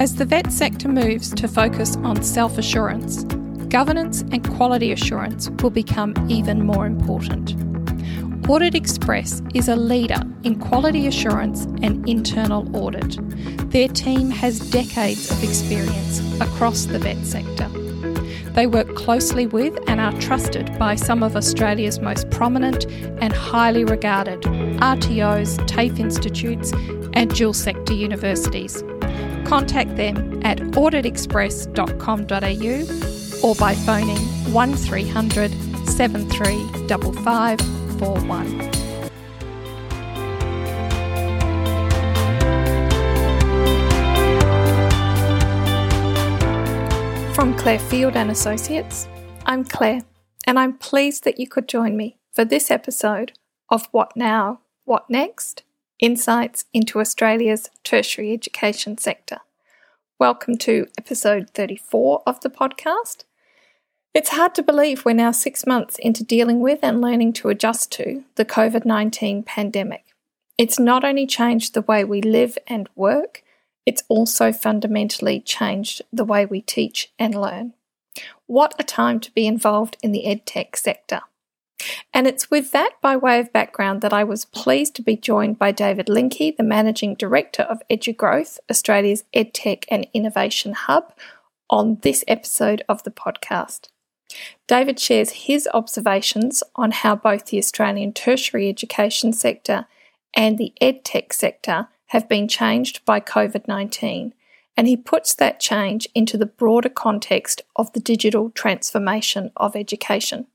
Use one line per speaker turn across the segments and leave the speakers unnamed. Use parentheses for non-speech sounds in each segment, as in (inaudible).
As the vet sector moves to focus on self assurance, governance and quality assurance will become even more important. Audit Express is a leader in quality assurance and internal audit. Their team has decades of experience across the vet sector. They work closely with and are trusted by some of Australia's most prominent and highly regarded RTOs, TAFE institutes, and dual sector universities. Contact them at auditexpress.com.au or by phoning 1300 735541. From Claire Field and Associates, I'm Claire, and I'm pleased that you could join me for this episode of What Now, What Next? Insights into Australia's tertiary education sector. Welcome to episode 34 of the podcast. It's hard to believe we're now six months into dealing with and learning to adjust to the COVID 19 pandemic. It's not only changed the way we live and work, it's also fundamentally changed the way we teach and learn. What a time to be involved in the edtech sector. And it's with that by way of background that I was pleased to be joined by David Linke, the Managing Director of EduGrowth, Australia's EdTech and Innovation Hub, on this episode of the podcast. David shares his observations on how both the Australian tertiary education sector and the EdTech sector have been changed by COVID 19, and he puts that change into the broader context of the digital transformation of education.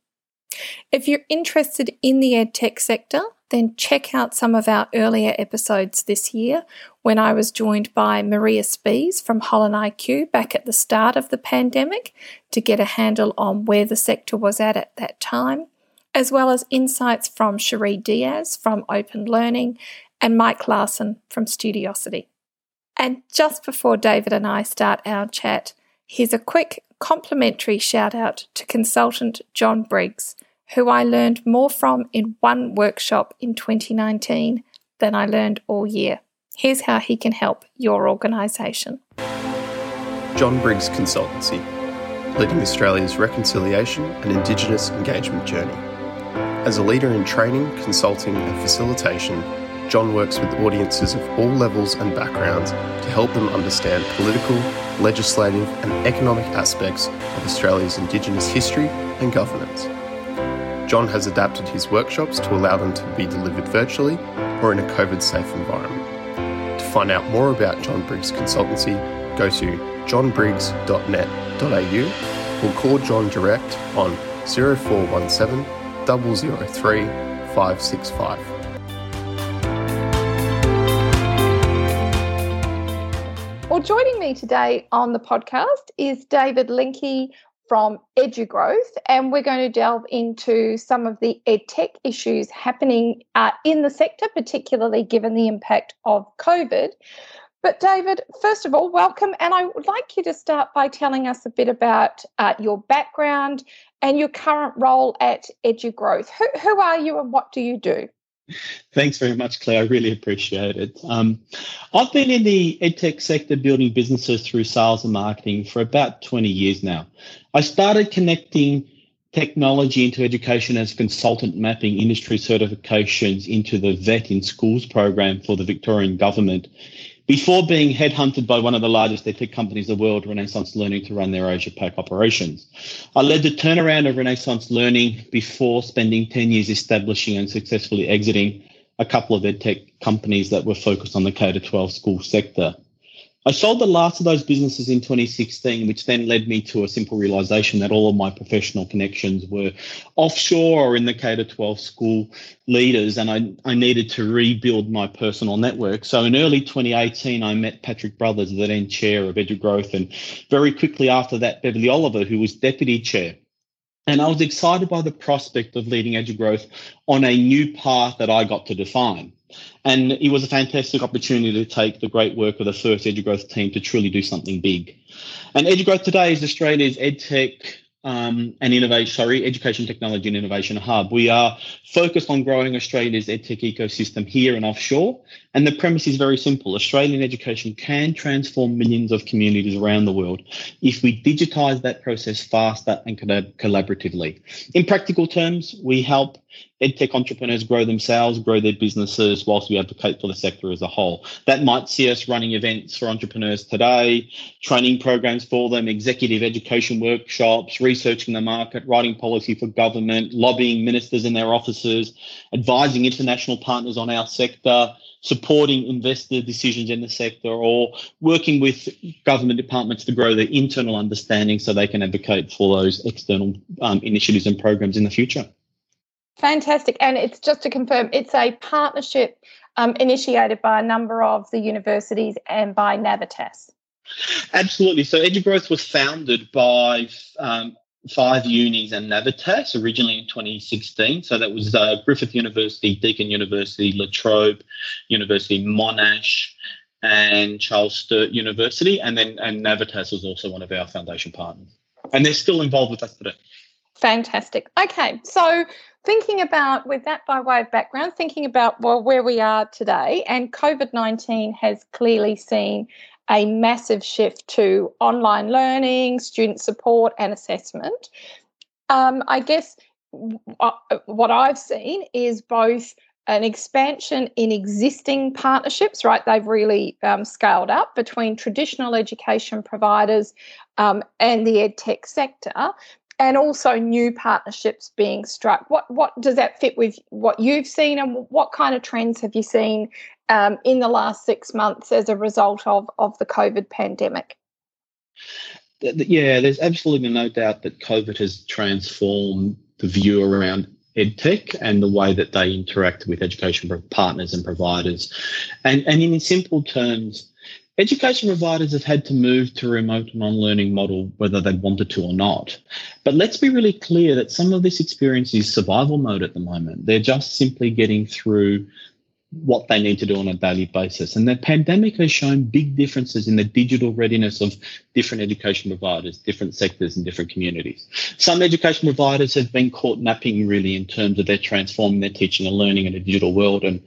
If you're interested in the EdTech sector, then check out some of our earlier episodes this year when I was joined by Maria Spies from HolonIQ back at the start of the pandemic to get a handle on where the sector was at at that time, as well as insights from Cherie Diaz from Open Learning and Mike Larsen from Studiosity. And just before David and I start our chat, here's a quick complimentary shout out to consultant John Briggs, who I learned more from in one workshop in 2019 than I learned all year. Here's how he can help your organisation.
John Briggs Consultancy, leading Australia's reconciliation and Indigenous engagement journey. As a leader in training, consulting, and facilitation, John works with audiences of all levels and backgrounds to help them understand political, legislative, and economic aspects of Australia's Indigenous history and governance. John has adapted his workshops to allow them to be delivered virtually or in a COVID safe environment. To find out more about John Briggs Consultancy, go to johnbriggs.net.au or call John direct on 0417 003 565.
Well, joining me today on the podcast is David Linke from EduGrowth, and we're going to delve into some of the edtech issues happening uh, in the sector, particularly given the impact of COVID. But, David, first of all, welcome. And I would like you to start by telling us a bit about uh, your background and your current role at EduGrowth. Who, who are you and what do you do?
Thanks very much, Claire. I really appreciate it. Um, I've been in the edtech sector building businesses through sales and marketing for about 20 years now. I started connecting technology into education as a consultant mapping industry certifications into the VET in Schools program for the Victorian government before being headhunted by one of the largest tech companies in the world, Renaissance Learning, to run their Asia Pac operations. I led the turnaround of Renaissance Learning before spending 10 years establishing and successfully exiting a couple of ed tech companies that were focused on the K 12 school sector. I sold the last of those businesses in 2016, which then led me to a simple realization that all of my professional connections were offshore or in the K 12 school leaders, and I, I needed to rebuild my personal network. So in early 2018, I met Patrick Brothers, the then chair of EduGrowth, and very quickly after that, Beverley Oliver, who was deputy chair. And I was excited by the prospect of leading EduGrowth on a new path that I got to define. And it was a fantastic opportunity to take the great work of the first EduGrowth team to truly do something big. And EduGrowth today is Australia's EdTech um, and innovation, sorry, education technology and innovation hub. We are focused on growing Australia's edtech ecosystem here and offshore. And the premise is very simple. Australian education can transform millions of communities around the world if we digitize that process faster and collaboratively. In practical terms, we help edtech entrepreneurs grow themselves, grow their businesses, whilst we advocate for the sector as a whole. That might see us running events for entrepreneurs today, training programs for them, executive education workshops, researching the market, writing policy for government, lobbying ministers in their offices, advising international partners on our sector, supporting investor decisions in the sector, or working with government departments to grow their internal understanding so they can advocate for those external um, initiatives and programs in the future.
Fantastic. And it's just to confirm, it's a partnership um, initiated by a number of the universities and by Navitas.
Absolutely. So EduGrowth was founded by um, five unis and Navitas originally in 2016. So that was uh, Griffith University, Deakin University, La Trobe University, Monash, and Charles Sturt University. And then and Navitas was also one of our foundation partners. And they're still involved with us today.
Fantastic. Okay, so thinking about, with that by way of background, thinking about well where we are today, and COVID nineteen has clearly seen a massive shift to online learning, student support, and assessment. Um, I guess uh, what I've seen is both an expansion in existing partnerships, right? They've really um, scaled up between traditional education providers um, and the edtech sector, and also new partnerships being struck. What what does that fit with what you've seen, and what kind of trends have you seen um, in the last six months as a result of of the COVID pandemic?
Yeah, there's absolutely no doubt that COVID has transformed the view around edtech and the way that they interact with education partners and providers. And, and in simple terms, Education providers have had to move to a remote and on-learning model whether they wanted to or not. But let's be really clear that some of this experience is survival mode at the moment. They're just simply getting through what they need to do on a daily basis. And the pandemic has shown big differences in the digital readiness of different education providers, different sectors, and different communities. Some education providers have been caught napping really in terms of their transforming their teaching and learning in a digital world and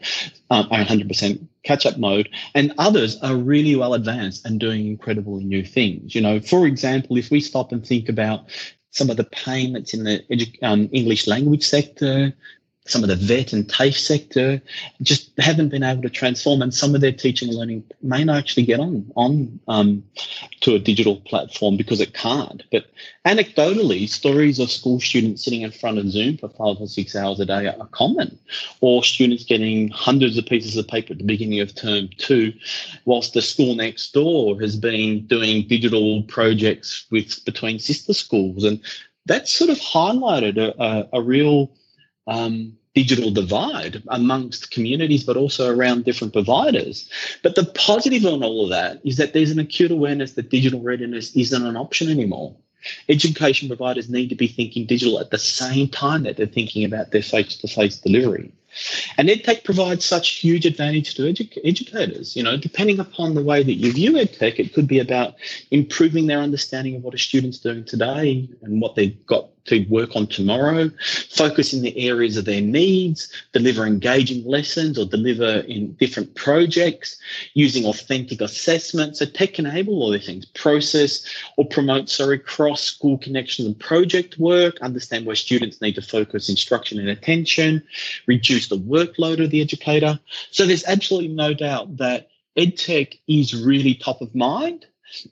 um, are 100% catch up mode. And others are really well advanced and doing incredibly new things. You know, for example, if we stop and think about some of the pain that's in the edu- um, English language sector, some of the vet and TAFE sector just haven't been able to transform, and some of their teaching and learning may not actually get on on um, to a digital platform because it can't. But anecdotally, stories of school students sitting in front of Zoom for five or six hours a day are common, or students getting hundreds of pieces of paper at the beginning of term two, whilst the school next door has been doing digital projects with between sister schools, and that sort of highlighted a, a, a real um, digital divide amongst communities, but also around different providers. But the positive on all of that is that there's an acute awareness that digital readiness isn't an option anymore. Education providers need to be thinking digital at the same time that they're thinking about their face to face delivery. And EdTech provides such huge advantage to edu- educators. You know, depending upon the way that you view EdTech, it could be about improving their understanding of what a student's doing today and what they've got to work on tomorrow, focus in the areas of their needs, deliver engaging lessons or deliver in different projects, using authentic assessments. So tech enable all these things, process or promote, sorry, cross school connections and project work, understand where students need to focus instruction and attention, reduce the workload of the educator. So there's absolutely no doubt that EdTech is really top of mind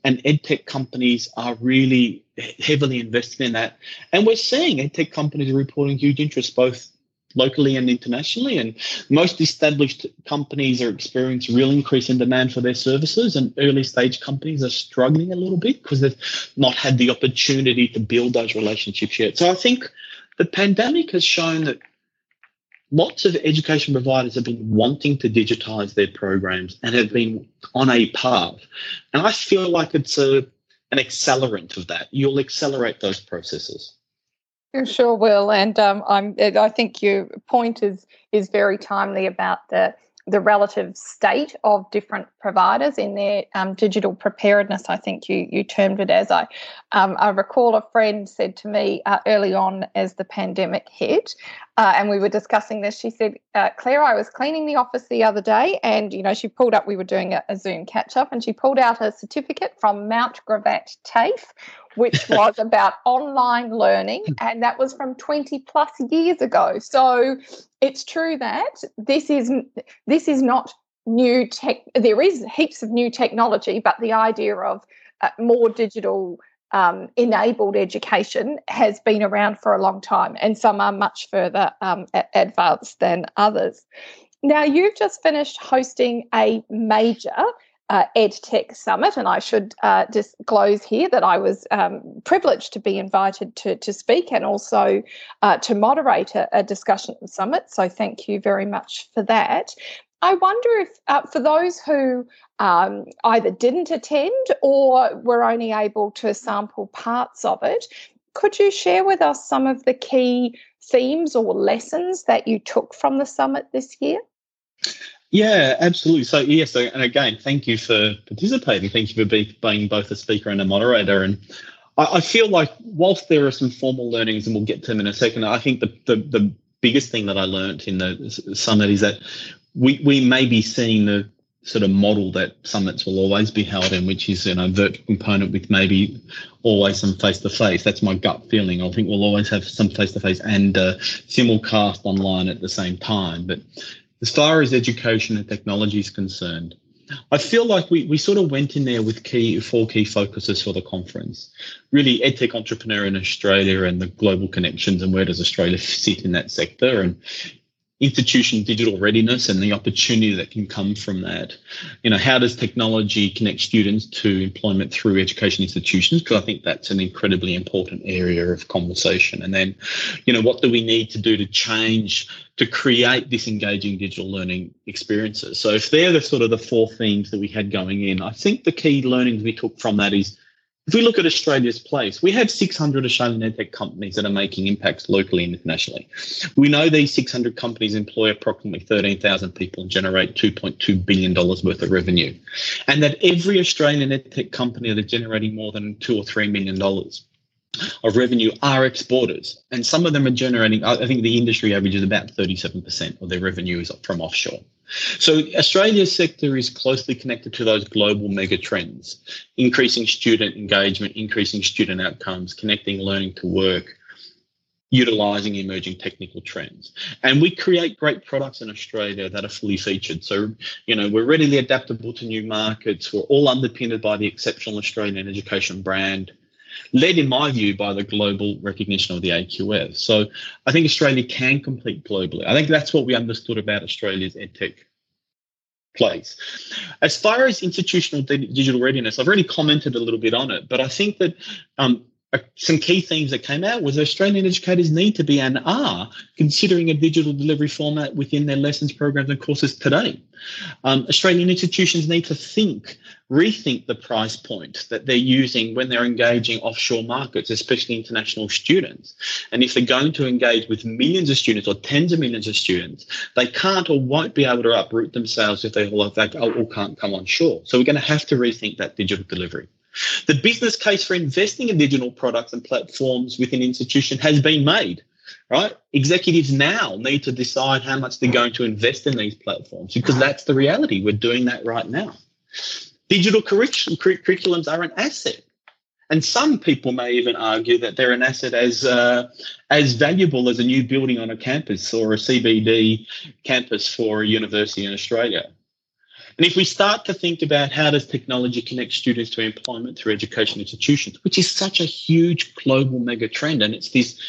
and edtech companies are really heavily invested in that. And we're seeing edtech companies reporting huge interest both locally and internationally. And most established companies are experiencing real increase in demand for their services, and early stage companies are struggling a little bit because they've not had the opportunity to build those relationships yet. So I think the pandemic has shown that lots of education providers have been wanting to digitize their programs and have been on a path. And I feel like it's a, an accelerant of that. You'll accelerate those processes.
You sure will. And um, I'm, I think your point is, is very timely about the the relative state of different providers in their um, digital preparedness. I think you you termed it as. I um, I recall a friend said to me uh, early on as the pandemic hit, uh, and we were discussing this. She said, uh, "Claire, I was cleaning the office the other day, and you know, she pulled up. We were doing a, a Zoom catch up, and she pulled out a certificate from Mount Gravatt TAFE, which (laughs) was about online learning, and that was from twenty plus years ago. So it's true that this is this is not new tech. There is heaps of new technology, but the idea of uh, more digital um, enabled education has been around for a long time, and some are much further um, advanced than others. Now, you've just finished hosting a major uh, EdTech Summit, and I should uh, disclose here that I was um, privileged to be invited to, to speak and also uh, to moderate a, a, discussion summit. So, thank you very much for that. I wonder if, uh, for those who um, either didn't attend or were only able to sample parts of it, could you share with us some of the key themes or lessons that you took from the summit this year?
Yeah, absolutely. So yes, and again, thank you for participating. Thank you for being both a speaker and a moderator. And I, feel like whilst there are some formal learnings, and we'll get to them in a second, I think the the, the biggest thing that I learned in the summit is that we we may be seeing the sort of model that summits will always be held in, which is an overt component with maybe always some face to face. That's my gut feeling. I think we'll always have some face to face and uh, simulcast online at the same time. But as far as education and technology is concerned, I feel like we, we sort of went in there with key four key focuses for the conference. Really, edtech entrepreneur in Australia and the global connections and where does Australia (laughs) sit in that sector, and institution digital readiness and the opportunity that can come from that. You know, how does technology connect students to employment through education institutions? Because I think that's an incredibly important area of conversation. And then, you know, what do we need to do to change to create this engaging digital learning experiences? So if they're the sort of the four themes that we had going in, I think the key learnings we took from that is if we look at Australia's place, we have 600 Australian edtech companies that are making impacts locally and internationally. We know these 600 companies employ approximately 13,000 people and generate $2.2 billion worth of revenue. And that every Australian edtech company that is generating more than two or $3 million of revenue are exporters. And some of them are generating, I think the industry average is about 37% of their revenue is from offshore. So Australia's sector is closely connected to those global mega trends, increasing student engagement, increasing student outcomes, connecting learning to work, utilizing emerging technical trends. And we create great products in Australia that are fully featured. So, you know, we're readily adaptable to new markets. We're all underpinned by the exceptional Australian education brand led in my view by the global recognition of the AQF. So I think Australia can compete globally. I think that's what we understood about Australia's edtech place. As far as institutional digital readiness, I've already commented a little bit on it, but I think that um, some key themes that came out was Australian educators need to be and are considering a digital delivery format within their lessons, programs, and courses today. Um, Australian institutions need to think rethink the price point that they're using when they're engaging offshore markets, especially international students. And if they're going to engage with millions of students or tens of millions of students, they can't or won't be able to uproot themselves if they all, all can't come on shore. So we're going to have to rethink that digital delivery. The business case for investing in digital products and platforms within institution has been made right? Executives now need to decide how much they're going to invest in these platforms because that's the reality. We're doing that right now. Digital curriculums are an asset. And some people may even argue that they're an asset as uh, as valuable as a new building on a campus or a CBD campus for a university in Australia. And if we start to think about how does technology connect students to employment through education institutions, which is such a huge global mega trend, and it's this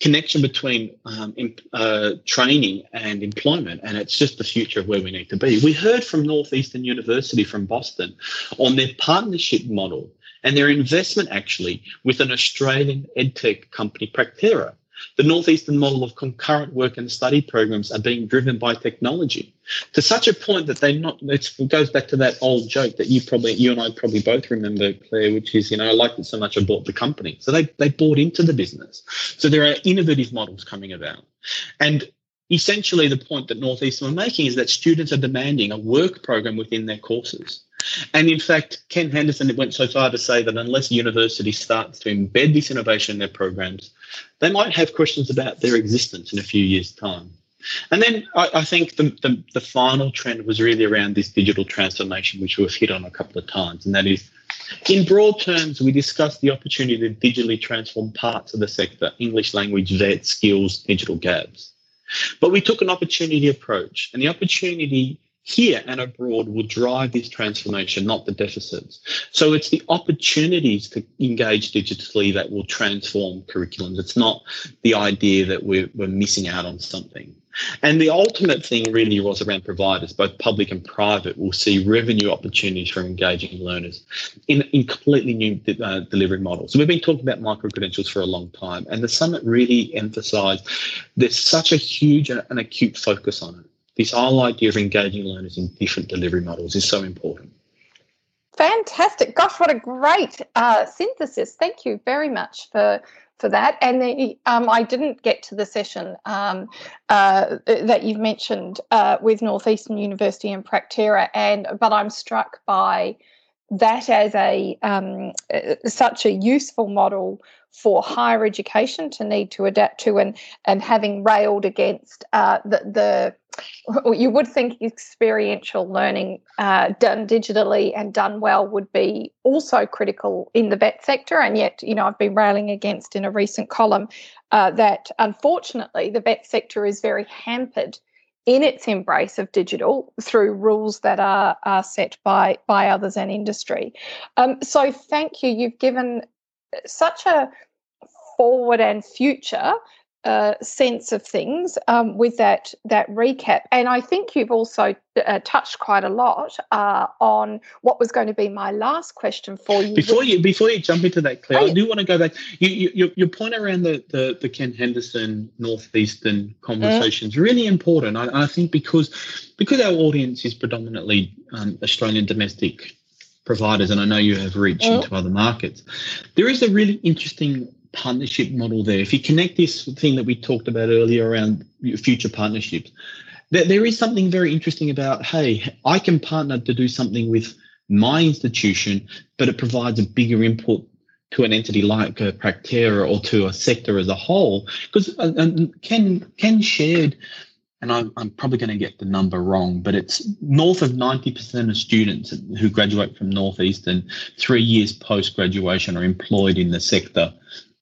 connection between um, uh, training and employment, and it's just the future of where we need to be. We heard from Northeastern University from Boston on their partnership model and their investment actually with an Australian edtech company, Practera. The Northeastern model of concurrent work and study programs are being driven by technology to such a point that they not it goes back to that old joke that you probably you and I probably both remember, Claire, which is, you know, I liked it so much I bought the company. So they they bought into the business. So there are innovative models coming about. And essentially the point that Northeastern were making is that students are demanding a work program within their courses. And in fact, Ken Henderson went so far to say that unless universities start to embed this innovation in their programs, they might have questions about their existence in a few years' time. And then I, I think the, the, the, final trend was really around this digital transformation, which we've hit on a couple of times. And that is, in broad terms, we discussed the opportunity to digitally transform parts of the sector English language, vet, skills, digital gaps. But we took an opportunity approach, and the opportunity here and abroad will drive this transformation, not the deficits. So it's the opportunities to engage digitally that will transform curriculums. It's not the idea that we're, we're missing out on something. And the ultimate thing really was around providers, both public and private, will see revenue opportunities for engaging learners in, in completely new uh, delivery models. So we've been talking about micro credentials for a long time, and the summit really emphasised there's such a huge and acute focus on it. This whole idea of engaging learners in different delivery models is so important.
Fantastic. Gosh, what a great uh, synthesis. Thank you very much for for that. And the, um, I didn't get to the session um, uh, that you've mentioned uh, with Northeastern University and Practera, and but I'm struck by that as a um, uh, such a useful model for higher education to need to adapt to and and having railed against uh, the the you would think experiential learning uh, done digitally and done well would be also critical in the vet sector and yet you know I've been railing against in a recent column uh, that unfortunately the vet sector is very hampered in its embrace of digital through rules that are, are set by by others and industry. Um, so thank you. You've given such a forward and future uh, sense of things um, with that that recap. And I think you've also uh, touched quite a lot uh, on what was going to be my last question for you.
Before you before you jump into that, Claire, oh, I do want to go back. You, you, your point around the, the, the Ken Henderson Northeastern conversation is mm. really important. I, I, think because because our audience is predominantly um, Australian domestic providers, and I know you have reached mm. into other markets. There is a really interesting partnership model there. If you connect this thing that we talked about earlier around future partnerships, there, there is something very interesting about hey, I can partner to do something with my institution, but it provides a bigger input to an entity like a Practera or to a sector as a whole. Because uh, Ken Ken shared and I'm, I'm probably going to get the number wrong, but it's north of 90% of students who graduate from Northeastern three years post graduation are employed in the sector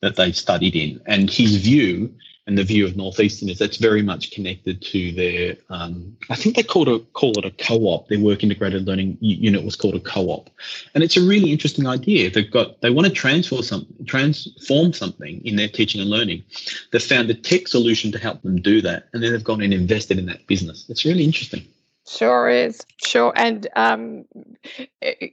that they studied in. And his view and the view of Northeastern is that's very much connected to their, um, I think they call it, a, call it a co-op. Their work integrated learning unit was called a co-op. And it's a really interesting idea. They've got, they want to something, transform something in their teaching and learning. They've found a tech solution to help them do that. And then they've gone and invested in that business. It's really interesting.
Sure is. Sure. And, um,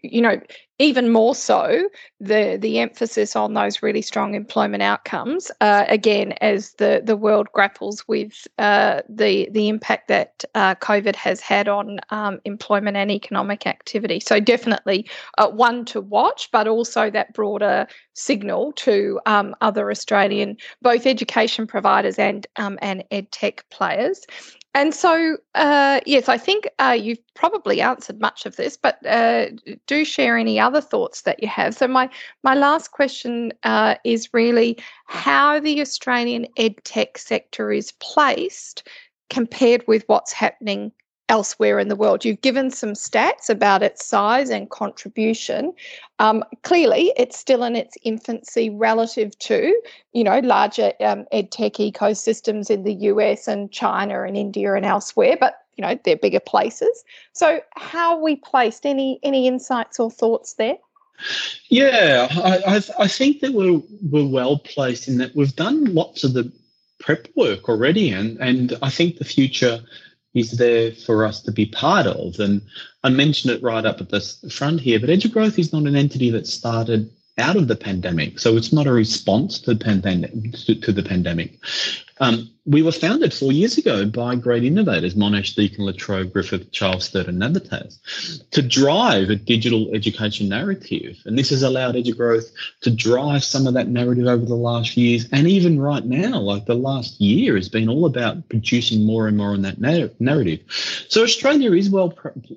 you know, even more so, the, the emphasis on those really strong employment outcomes, uh, again, as the, the world grapples with uh, the, the impact that uh, COVID has had on um, employment and economic activity. So, definitely uh, one to watch, but also that broader signal to um, other Australian, both education providers and, um, and ed tech players. And so, uh, yes, I think uh, you've probably answered much of this, but uh, do share any other thoughts that you have. So, my my last question uh, is really how the Australian ed tech sector is placed compared with what's happening elsewhere in the world. You've given some stats about its size and contribution. Um, clearly, it's still in its infancy relative to, you know, larger um, ed tech ecosystems in the US and China and India and elsewhere. But you know, they're bigger places. So, how we placed? Any any insights or thoughts there?
Yeah, I, I, I think that we're we're well placed in that we've done lots of the prep work already, and and I think the future is there for us to be part of. And I mentioned it right up at the front here, but Edugrowth is not an entity that started out of the pandemic. So it's not a response to the pandemic. To, to the pandemic. Um, we were founded four years ago by great innovators, Monash, Deakin, La Trobe Griffith, Charles Sturt, and Navitas, to drive a digital education narrative. And this has allowed EduGrowth to drive some of that narrative over the last years. And even right now, like the last year has been all about producing more and more on that narrative. So Australia is well,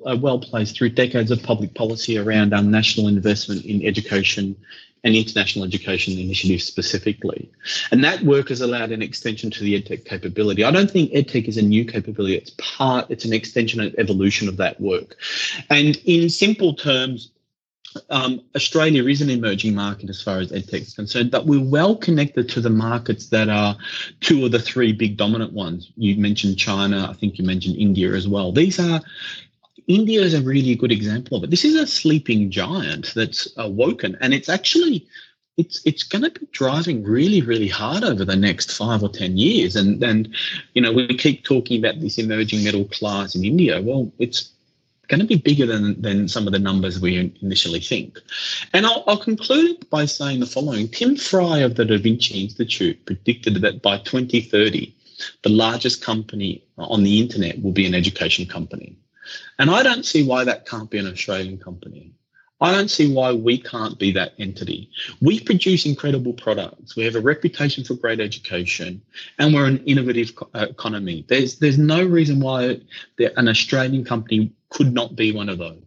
uh, well placed through decades of public policy around um, national investment in education and international education initiatives specifically. And that work has allowed an extension to the EdTech capability. I don't think EdTech is a new capability. It's part, it's an extension and evolution of that work. And in simple terms, um, Australia is an emerging market as far as EdTech is concerned, but we're well connected to the markets that are two of the three big dominant ones. You mentioned China, I think you mentioned India as well. These are India is a really good example of it. This is a sleeping giant that's awoken, and it's actually it's it's going to be driving really really hard over the next five or ten years. And and you know we keep talking about this emerging middle class in India. Well, it's going to be bigger than, than some of the numbers we initially think. And I'll, I'll conclude by saying the following Tim Frey of the Da Vinci Institute predicted that by 2030, the largest company on the internet will be an education company. And I don't see why that can't be an Australian company. I don't see why we can't be that entity. We produce incredible products. We have a reputation for great education, and we're an innovative uh, economy. There's there's no reason why an Australian company could not be one of those.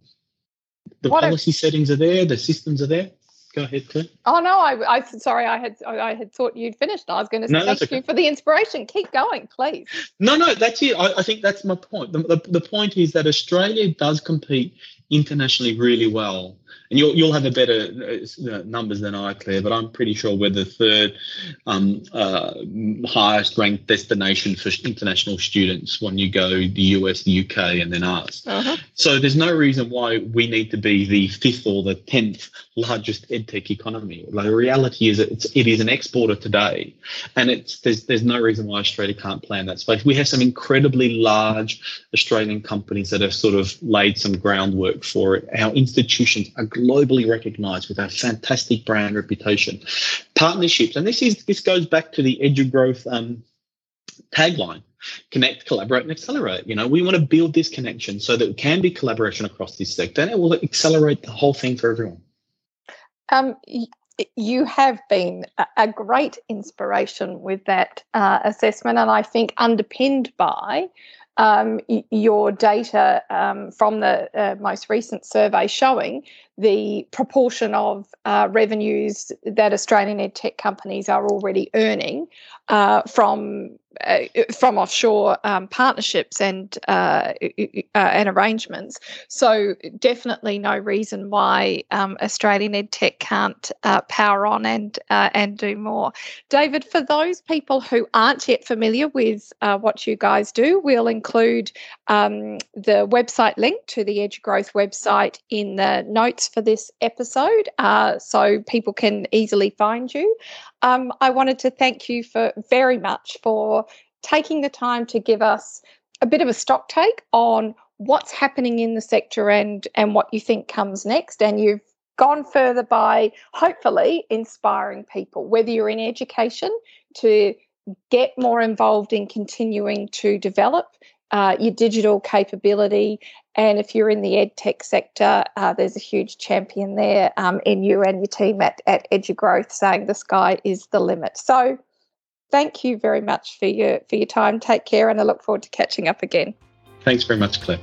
The what policy if, settings are there. The systems are there. Go ahead, Claire.
Oh no, I, I sorry, I had I had thought you'd finished. I was going to say no, thank okay. you for the inspiration. Keep going, please.
No, no, that's it. I, I think that's my point. The, the, the point is that Australia does compete internationally really well and you'll you'll have a better uh, numbers than I, Claire, but I'm pretty sure we're the third um, uh, highest ranked destination for international students when you go the US, the UK, and then us. Uh-huh. So there's no reason why we need to be the fifth or the tenth largest edtech economy. Like, the reality is it's it is an exporter today, and it's there's there's no reason why Australia can't play in that space. We have some incredibly large Australian companies that have sort of laid some groundwork for it. Our institutions are globally recognized with a fantastic brand reputation. Partnerships, and this is this goes back to the edge EduGrowth um, tagline connect, collaborate, and accelerate. You know, we want to build this connection so that it can be collaboration across this sector and it will accelerate the whole thing for everyone.
Um, you have been a great inspiration with that uh, assessment, and I think underpinned by um, your data um, from the uh, most recent survey showing the proportion of uh, revenues that Australian ed tech companies are already earning uh, from uh, from offshore um, partnerships and uh, uh, and arrangements. So definitely no reason why um, Australian ed tech can't uh, power on and and do more. David, for those people who aren't yet familiar with what you guys do, we'll include um, the website link to the EduGrowth website in the notes for this episode, so people can easily find you. Um, I wanted to thank you for very much for taking the time to give us a bit of a stock take on what's happening in the sector and and what you think comes next and you've gone further by hopefully inspiring people whether you're in education to get more involved in continuing to develop uh, your digital capability and if you're in the ed tech sector uh, there's a huge champion there um, in you and your team at, at EduGrowth saying the sky is the limit so thank you very much for your for your time. Take care, and I look forward to catching up again.
Thanks very much, Claire.